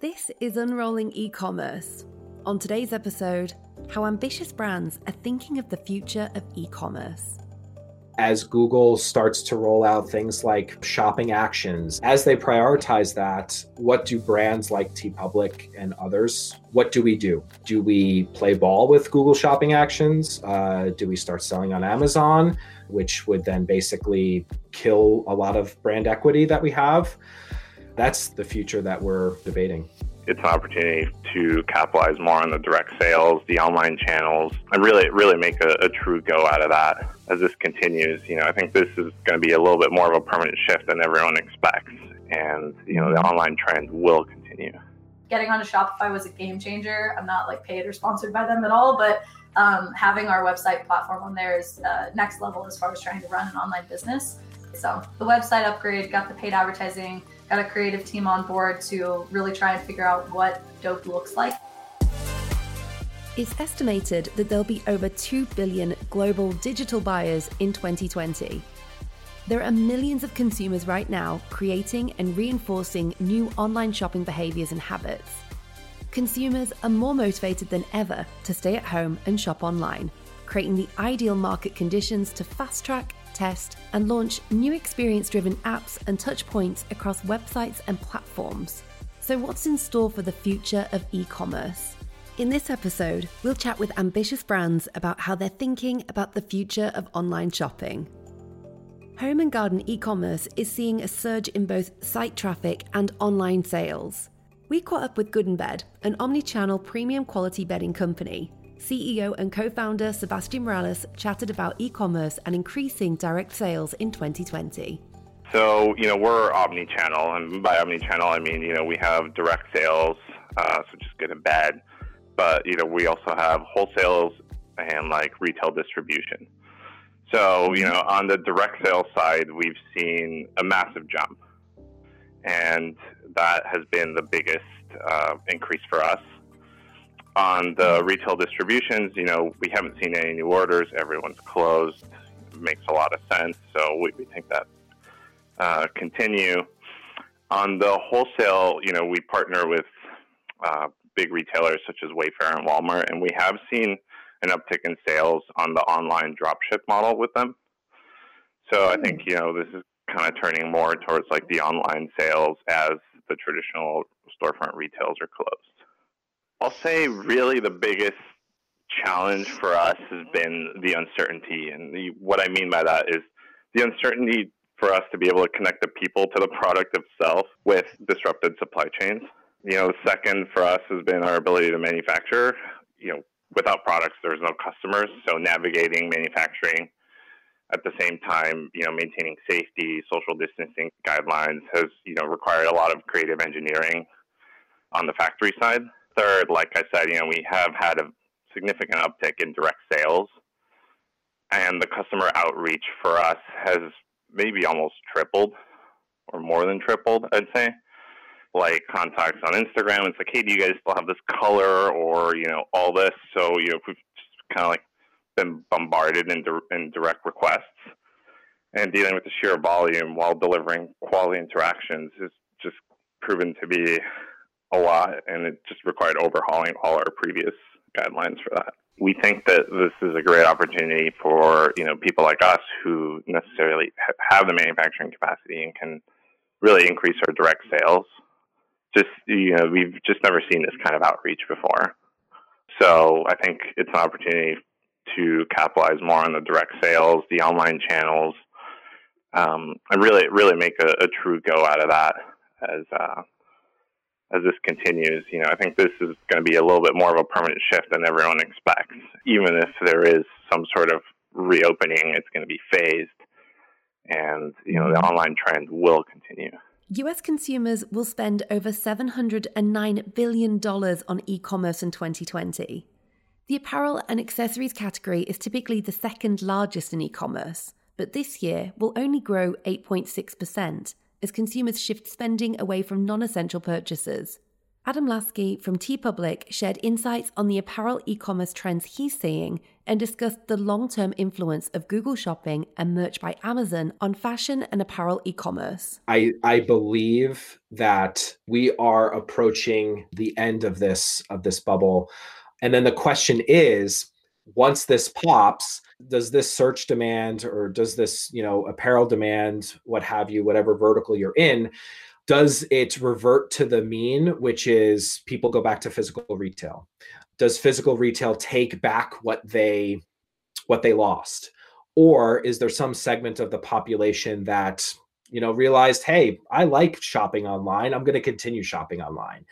This is Unrolling E Commerce. On today's episode, how ambitious brands are thinking of the future of e commerce. As Google starts to roll out things like shopping actions, as they prioritize that, what do brands like TeePublic and others, what do we do? Do we play ball with Google shopping actions? Uh, do we start selling on Amazon, which would then basically kill a lot of brand equity that we have? That's the future that we're debating. It's an opportunity to capitalize more on the direct sales, the online channels, and really, really make a, a true go out of that as this continues. You know, I think this is going to be a little bit more of a permanent shift than everyone expects, and you know, the online trend will continue. Getting onto Shopify was a game changer. I'm not like paid or sponsored by them at all, but um, having our website platform on there is uh, next level as far as trying to run an online business. So the website upgrade, got the paid advertising, got a creative team on board to really try and figure out what dope looks like. It's estimated that there'll be over 2 billion global digital buyers in 2020. There are millions of consumers right now creating and reinforcing new online shopping behaviors and habits. Consumers are more motivated than ever to stay at home and shop online, creating the ideal market conditions to fast track test, and launch new experience driven apps and touchpoints across websites and platforms. So, what's in store for the future of e commerce? In this episode, we'll chat with ambitious brands about how they're thinking about the future of online shopping. Home and garden e commerce is seeing a surge in both site traffic and online sales. We caught up with Good in Bed, an omni channel premium quality bedding company, CEO and co founder Sebastian Morales chatted about e commerce and increasing direct sales in 2020. So, you know, we're omni channel, and by omni channel, I mean, you know, we have direct sales, uh, so just Good in Bed, but, you know, we also have wholesales and like retail distribution. So, you know, on the direct sales side, we've seen a massive jump, and that has been the biggest uh, increase for us on the retail distributions, you know, we haven't seen any new orders. Everyone's closed. It makes a lot of sense. So we, we think that uh, continue. On the wholesale, you know, we partner with uh, big retailers such as Wayfair and Walmart, and we have seen an uptick in sales on the online dropship model with them. So I think you know this is kind of turning more towards like the online sales as the traditional storefront retails are closed. I'll say really the biggest challenge for us has been the uncertainty. And the, what I mean by that is the uncertainty for us to be able to connect the people to the product itself with disrupted supply chains. You know, second for us has been our ability to manufacture. You know, without products, there's no customers. So navigating manufacturing at the same time, you know, maintaining safety, social distancing guidelines has, you know, required a lot of creative engineering on the factory side third, like I said, you know, we have had a significant uptick in direct sales, and the customer outreach for us has maybe almost tripled or more than tripled, I'd say. Like contacts on Instagram, it's like, hey, do you guys still have this color or, you know, all this? So, you know, we've kind of like been bombarded in, di- in direct requests and dealing with the sheer volume while delivering quality interactions is just proven to be a lot, and it just required overhauling all our previous guidelines for that. We think that this is a great opportunity for you know people like us who necessarily have the manufacturing capacity and can really increase our direct sales. Just you know, we've just never seen this kind of outreach before. So I think it's an opportunity to capitalize more on the direct sales, the online channels, um, and really, really make a, a, true go out of that as uh, as this continues, you know, I think this is going to be a little bit more of a permanent shift than everyone expects. Even if there is some sort of reopening, it's going to be phased, and you know, the online trend will continue. US consumers will spend over $709 billion on e commerce in 2020. The apparel and accessories category is typically the second largest in e commerce, but this year will only grow 8.6%, as consumers shift spending away from non essential purchases. Adam Lasky from TeePublic shared insights on the apparel e commerce trends he's seeing and discussed the long term influence of Google Shopping and Merch by Amazon on fashion and apparel e commerce. I, I believe that we are approaching the end of this of this bubble. And then the question is once this pops, does this search demand or does this, you know, apparel demand, what have you, whatever vertical you're in, does it revert to the mean, which is people go back to physical retail? Does physical retail take back what they what they lost? Or is there some segment of the population that you know realized, hey, I like shopping online. I'm going to continue shopping online.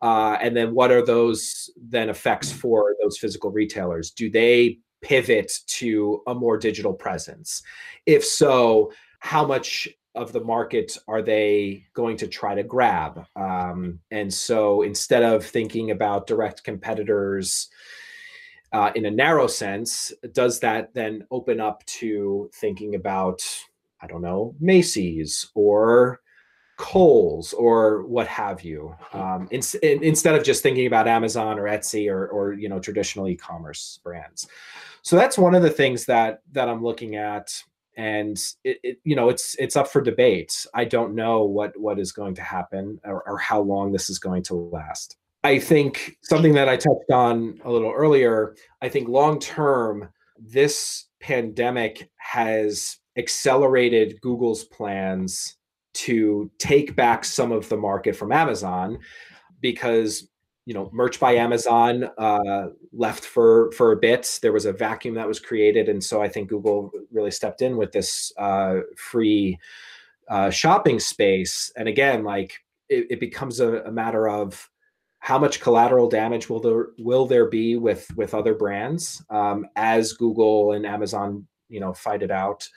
Uh, and then what are those then effects for those physical retailers? Do they pivot to a more digital presence? If so, how much of the market are they going to try to grab? Um, and so instead of thinking about direct competitors uh, in a narrow sense, does that then open up to thinking about, I don't know, Macy's or Kohl's or what have you, um, in, in, instead of just thinking about Amazon or Etsy or, or you know traditional e-commerce brands. So that's one of the things that that I'm looking at and it, it, you know it's it's up for debate. I don't know what what is going to happen or, or, how long this is going to last. I think something that i touched on a little earlier i think long term this pandemic has accelerated google's plans to take back some of the market from amazon because you know merch by amazon uh, left for for a bit. There was a vacuum that was created and so i think google really stepped in with this uh, free uh, shopping space. And again like it, it becomes a, a, matter of how much collateral damage will there will there be with with other brands um, as google and amazon you know fight it out.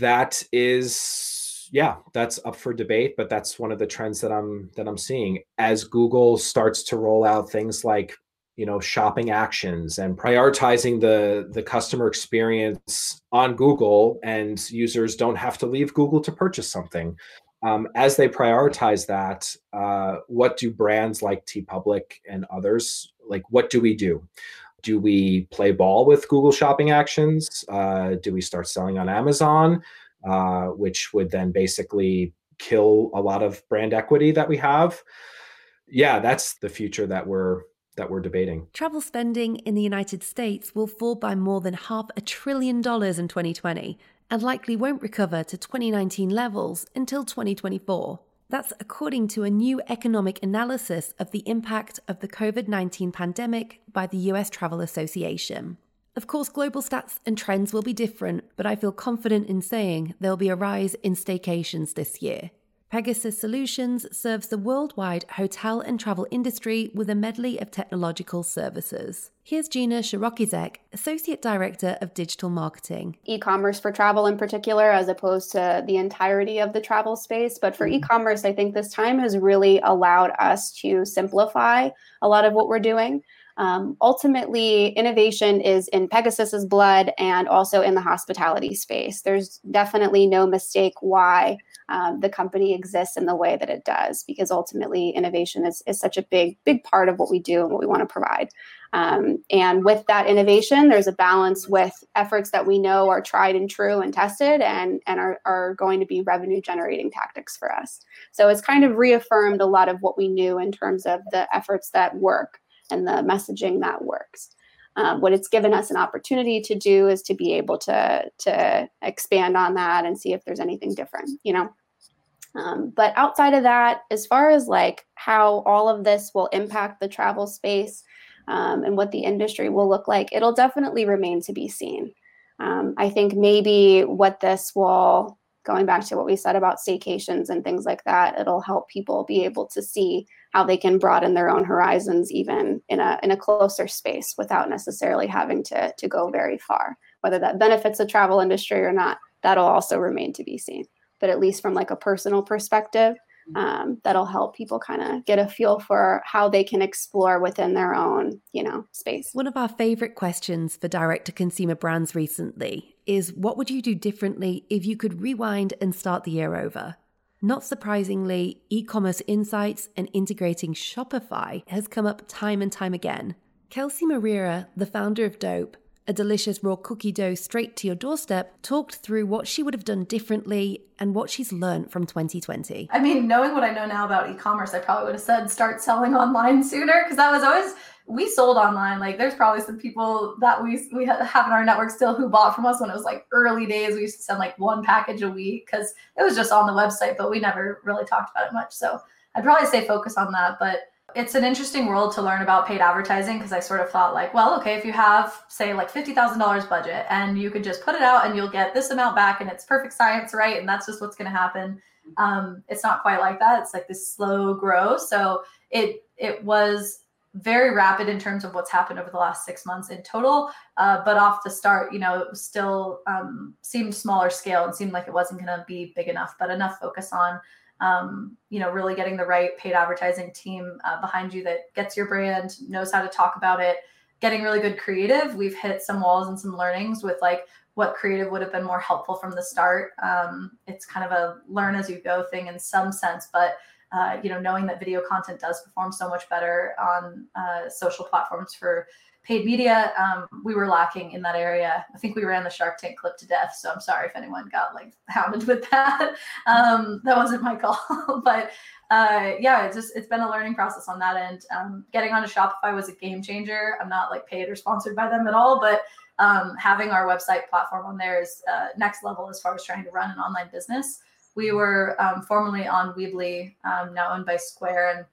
That is yeah, that's up for debate, but that's one of the trends that I'm that I'm seeing as Google starts to roll out things like you know shopping actions and prioritizing the the customer experience on Google and users don't have to leave Google to purchase something. Um, as they prioritize that, uh, what do brands like TeePublic and others like? What do we do? Do we play ball with Google Shopping Actions? Uh, do we start selling on Amazon? Uh, which would then basically kill a lot of brand equity that we have. Yeah, that's the future that we're that we're debating. Travel spending in the United States will fall by more than half a trillion dollars in 2020 and likely won't recover to 2019 levels until 2024. That's according to a new economic analysis of the impact of the COVID 19 pandemic by the US Travel Association. Of course, global stats and trends will be different, but I feel confident in saying there'll be a rise in staycations this year. Pegasus Solutions serves the worldwide hotel and travel industry with a medley of technological services. Here's Gina Shirokizek, Associate Director of Digital Marketing. E commerce for travel in particular, as opposed to the entirety of the travel space. But for mm-hmm. e commerce, I think this time has really allowed us to simplify a lot of what we're doing. Um, ultimately, innovation is in Pegasus's blood and also in the hospitality space. There's definitely no mistake why um, the company exists in the way that it does, because ultimately, innovation is, is such a big, big part of what we do and what we want to provide. Um, and with that innovation, there's a balance with efforts that we know are tried and true and tested and, and are, are going to be revenue generating tactics for us. So it's kind of reaffirmed a lot of what we knew in terms of the efforts that work and the messaging that works. Um, what it's given us an opportunity to do is to be able to to expand on that and see if there's anything different, you know. Um, but outside of that, as far as like how all of this will impact the travel space um, and what the industry will look like, it'll definitely remain to be seen. Um, I think maybe what this will, going back to what we said about staycations and things like that, it'll help people be able to see how they can broaden their own horizons even in a in a closer space without necessarily having to to go very far. Whether that benefits the travel industry or not that'll also remain to be seen. But at least from like a personal perspective um, that'll help people kind of get a feel for how they can explore within their own you know space. One of our favorite questions for direct to consumer brands recently is what would you do differently if you could rewind and start the year over? Not surprisingly, e commerce insights and integrating Shopify has come up time and time again. Kelsey Maria, the founder of Dope, a delicious raw cookie dough straight to your doorstep, talked through what she would have done differently and what she's learned from 2020. I mean, knowing what I know now about e commerce, I probably would have said start selling online sooner because that was always. We sold online. Like, there's probably some people that we we have in our network still who bought from us when it was like early days. We used to send like one package a week because it was just on the website, but we never really talked about it much. So I'd probably say focus on that. But it's an interesting world to learn about paid advertising because I sort of thought like, well, okay, if you have say like fifty thousand dollars budget and you could just put it out and you'll get this amount back and it's perfect science, right? And that's just what's going to happen. Um, it's not quite like that. It's like this slow grow. So it it was very rapid in terms of what's happened over the last six months in total. Uh, but off the start, you know, it still um, seemed smaller scale and seemed like it wasn't going to be big enough, but enough focus on um, you know, really getting the right paid advertising team uh, behind you that gets your brand, knows how to talk about it, getting really good creative. We've hit some walls and some learnings with like what creative would have been more helpful from the start. Um, it's kind of a learn as you go thing in some sense, but uh, you know, knowing that video content does perform so much better on uh, social platforms for paid media, um, we were lacking in that area. I think we ran the Shark Tank clip to death. So I'm sorry if anyone got like hounded with that. Um, that wasn't my call, but uh, yeah, it's just it's been a learning process on that end. Um, getting onto Shopify was a game changer. I'm not like paid or sponsored by them at all, but um, having our website platform on there is uh, next level as far as trying to run an online business. We were um, formerly on Weebly, um, now owned by Square, and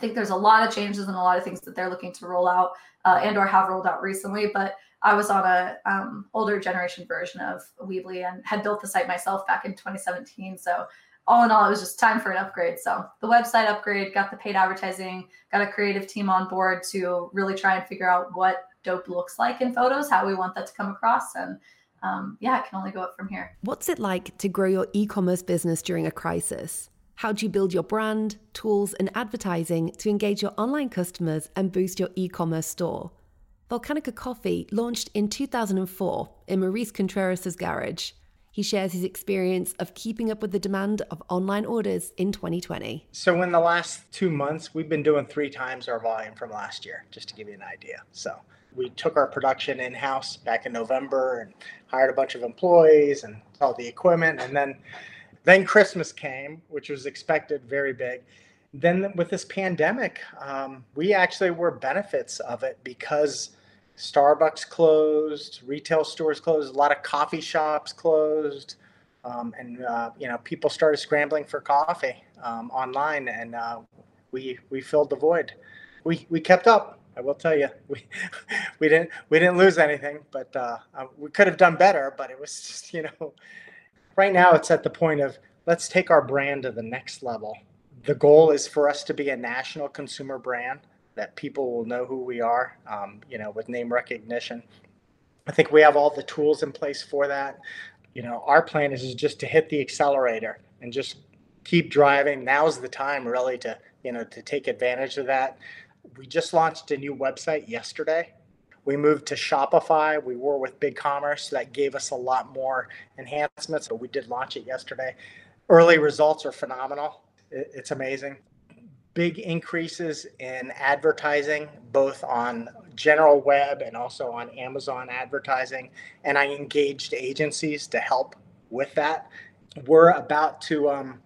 I think there's a lot of changes and a lot of things that they're looking to roll out uh, and or have rolled out recently. But I was on a um, older generation version of Weebly and had built the site myself back in 2017. So all in all, it was just time for an upgrade. So the website upgrade, got the paid advertising, got a creative team on board to really try and figure out what dope looks like in photos, how we want that to come across, and um, yeah, it can only go up from here. What's it like to grow your e-commerce business during a crisis? How do you build your brand, tools, and advertising to engage your online customers and boost your e commerce store? Volcanica Coffee launched in 2004 in Maurice Contreras' garage. He shares his experience of keeping up with the demand of online orders in 2020. So, in the last two months, we've been doing three times our volume from last year, just to give you an idea. So, we took our production in house back in November and hired a bunch of employees and all the equipment. And then then Christmas came, which was expected, very big. Then with this pandemic, um, we actually were benefits of it because Starbucks closed, retail stores closed, a lot of coffee shops closed, um, and uh, you know people started scrambling for coffee um, online, and uh, we we filled the void. We we kept up. I will tell you, we we didn't we didn't lose anything, but uh, uh we could have done better. But it was just you know right now it's at the point of let's take our brand to the next level. The goal is for us to be a national consumer brand that people will know who we are, um, you know, with name recognition. I think we have all the tools in place for that. You know, our plan is just to hit the accelerator and just keep driving. Now's the time really to, you know, to take advantage of that. We just launched a new website yesterday we moved to Shopify. We were with BigCommerce. That gave us a lot more enhancements, but we did launch it yesterday. Early results are phenomenal. It's amazing. Big increases in advertising, both on general web and also on Amazon advertising. And I engaged agencies to help with that. We're about to um,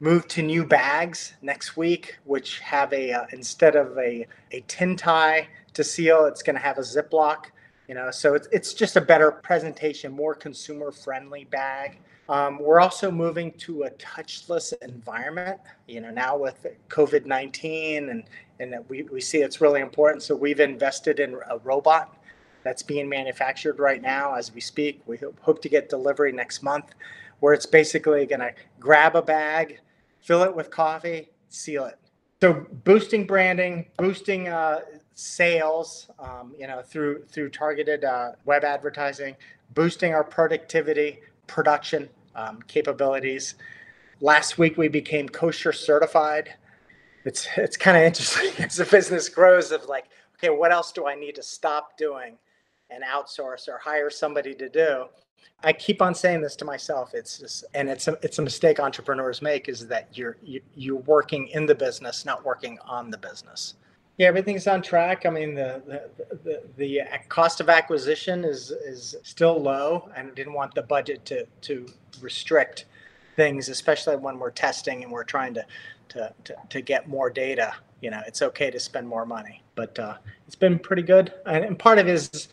move to new bags next week, which have a, uh, instead of a, a tin tie, to seal. It's going to have a Ziploc, you know, so it's, it's just a better presentation, more consumer friendly bag. Um, we're also moving to a touchless environment, you know, now with COVID 19 and, and we, we see it's really important. So we've invested in a robot that's being manufactured right now as we speak. We hope to get delivery next month, where it's basically going to grab a bag, fill it with coffee, seal it. So boosting branding, boosting uh, sales, um, you know, through through targeted uh, web advertising, boosting our productivity, production um, capabilities. Last week we became kosher certified. It's it's kind of interesting as the business grows of like, okay, what else do I need to stop doing and outsource or hire somebody to do? I keep on saying this to myself. It's just, and it's a, it's a mistake entrepreneurs make is that you're you, you're working in the business, not working on the business. Yeah, everything's on track. I mean, the the, the, the cost of acquisition is is still low, and didn't want the budget to to restrict things, especially when we're testing and we're trying to to to, to get more data. You know, it's okay to spend more money, but uh, it's been pretty good, and, and part of it is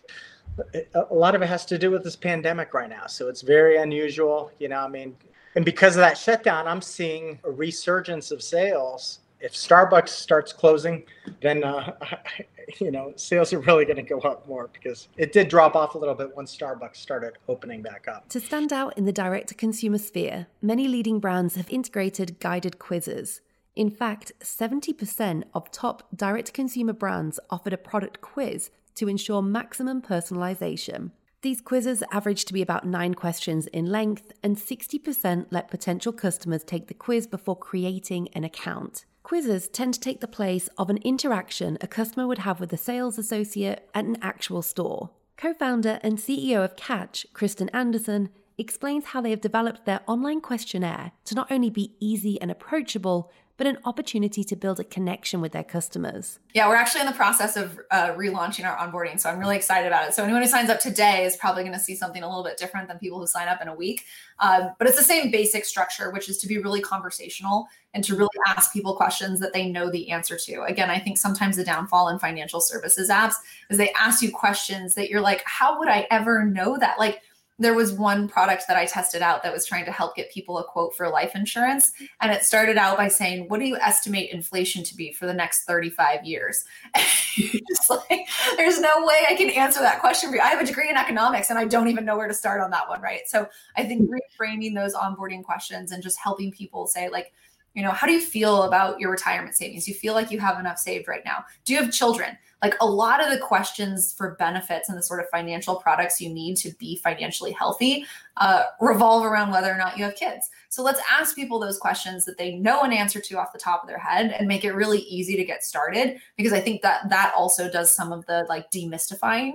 a lot of it has to do with this pandemic right now. So it's very unusual. You know, I mean, and because of that shutdown, I'm seeing a resurgence of sales. If Starbucks starts closing, then uh, you know sales are really going to go up more because it did drop off a little bit once Starbucks started opening back up. To stand out in the direct-to-consumer sphere, many leading brands have integrated guided quizzes. In fact, 70% of top direct-to-consumer brands offered a product quiz to ensure maximum personalization. These quizzes average to be about nine questions in length, and 60% let potential customers take the quiz before creating an account. Quizzes tend to take the place of an interaction a customer would have with a sales associate at an actual store. Co founder and CEO of Catch, Kristen Anderson, explains how they have developed their online questionnaire to not only be easy and approachable, but an opportunity to build a connection with their customers. Yeah, we're actually in the process of uh, relaunching our onboarding. So I'm really excited about it. So anyone who signs up today is probably going to see something a little bit different than people who sign up in a week. Um, but it's the same basic structure, which is to be really conversational and to really ask people questions that they know the answer to. Again, I think sometimes the downfall in financial services apps is they ask you questions that you're like, how would I ever know that? Like, there was one product that I tested out that was trying to help get people a quote for life insurance. And it started out by saying, What do you estimate inflation to be for the next 35 years? just like, there's no way I can answer that question for you. I have a degree in economics and I don't even know where to start on that one, right? So I think hmm. reframing those onboarding questions and just helping people say, like, you know, how do you feel about your retirement savings? Do you feel like you have enough saved right now? Do you have children? Like a lot of the questions for benefits and the sort of financial products you need to be financially healthy uh, revolve around whether or not you have kids. So let's ask people those questions that they know an answer to off the top of their head and make it really easy to get started because I think that that also does some of the like demystifying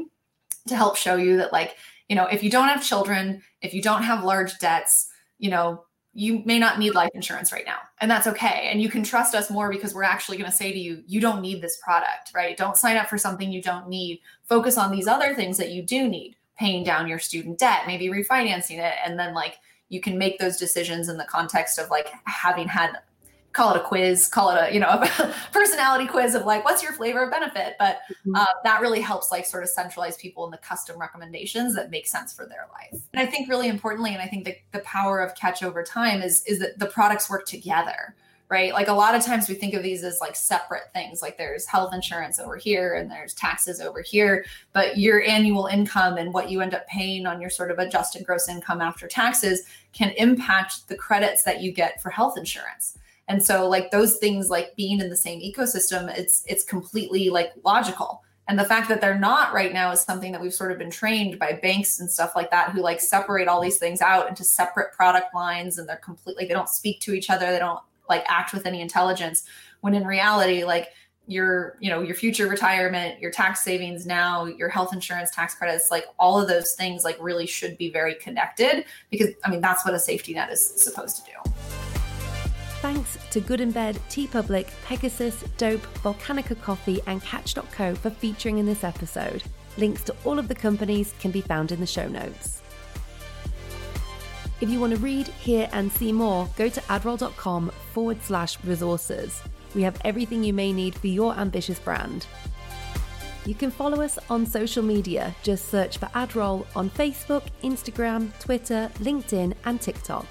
to help show you that like, you know, if you don't have children, if you don't have large debts, you know, you may not need life insurance right now and that's okay. And you can trust us more because we're actually going to say to you you don't need this product right? Don't sign up for something you don't need. Focus on these other things that you do need paying down your student debt maybe refinancing it and then like you can make those decisions in the context of like having had call it a quiz, call it a you know a personality quiz of like what's your flavor of benefit. But mm-hmm. uh, that really helps like sort of centralize people in the custom recommendations that make sense for their life. And I think really importantly, and I think the, the power of catch over time is is that the products work together right? Like a lot of times we think of these as like separate things. Like there's health insurance over here and there's taxes over here, but your annual income and what you end up paying on your sort of adjusted gross income after taxes can impact the credits that you get for health insurance and so like those things like being in the same ecosystem it's it's completely like logical. And the fact that they're not right now is something that we've sort of been trained by banks and stuff like that who like separate all these things out into separate product lines and they're completely like they don't speak to each other they don't like act with any intelligence. When in reality like your you know your future retirement your tax savings now your health insurance tax credits like all of those things like really should be very connected because i mean that's what a safety net is supposed to do Thanks to Good in Bed, TeePublic, Pegasus, Dope, Volcanica Coffee, and Catch.co for featuring in this episode. Links to all of the companies can be found in the show notes. If you want to read, hear, and see more, go to adroll.com forward slash resources. We have everything you may need for your ambitious brand. You can follow us on social media. Just search for Adroll on Facebook, Instagram, Twitter, LinkedIn, and TikTok.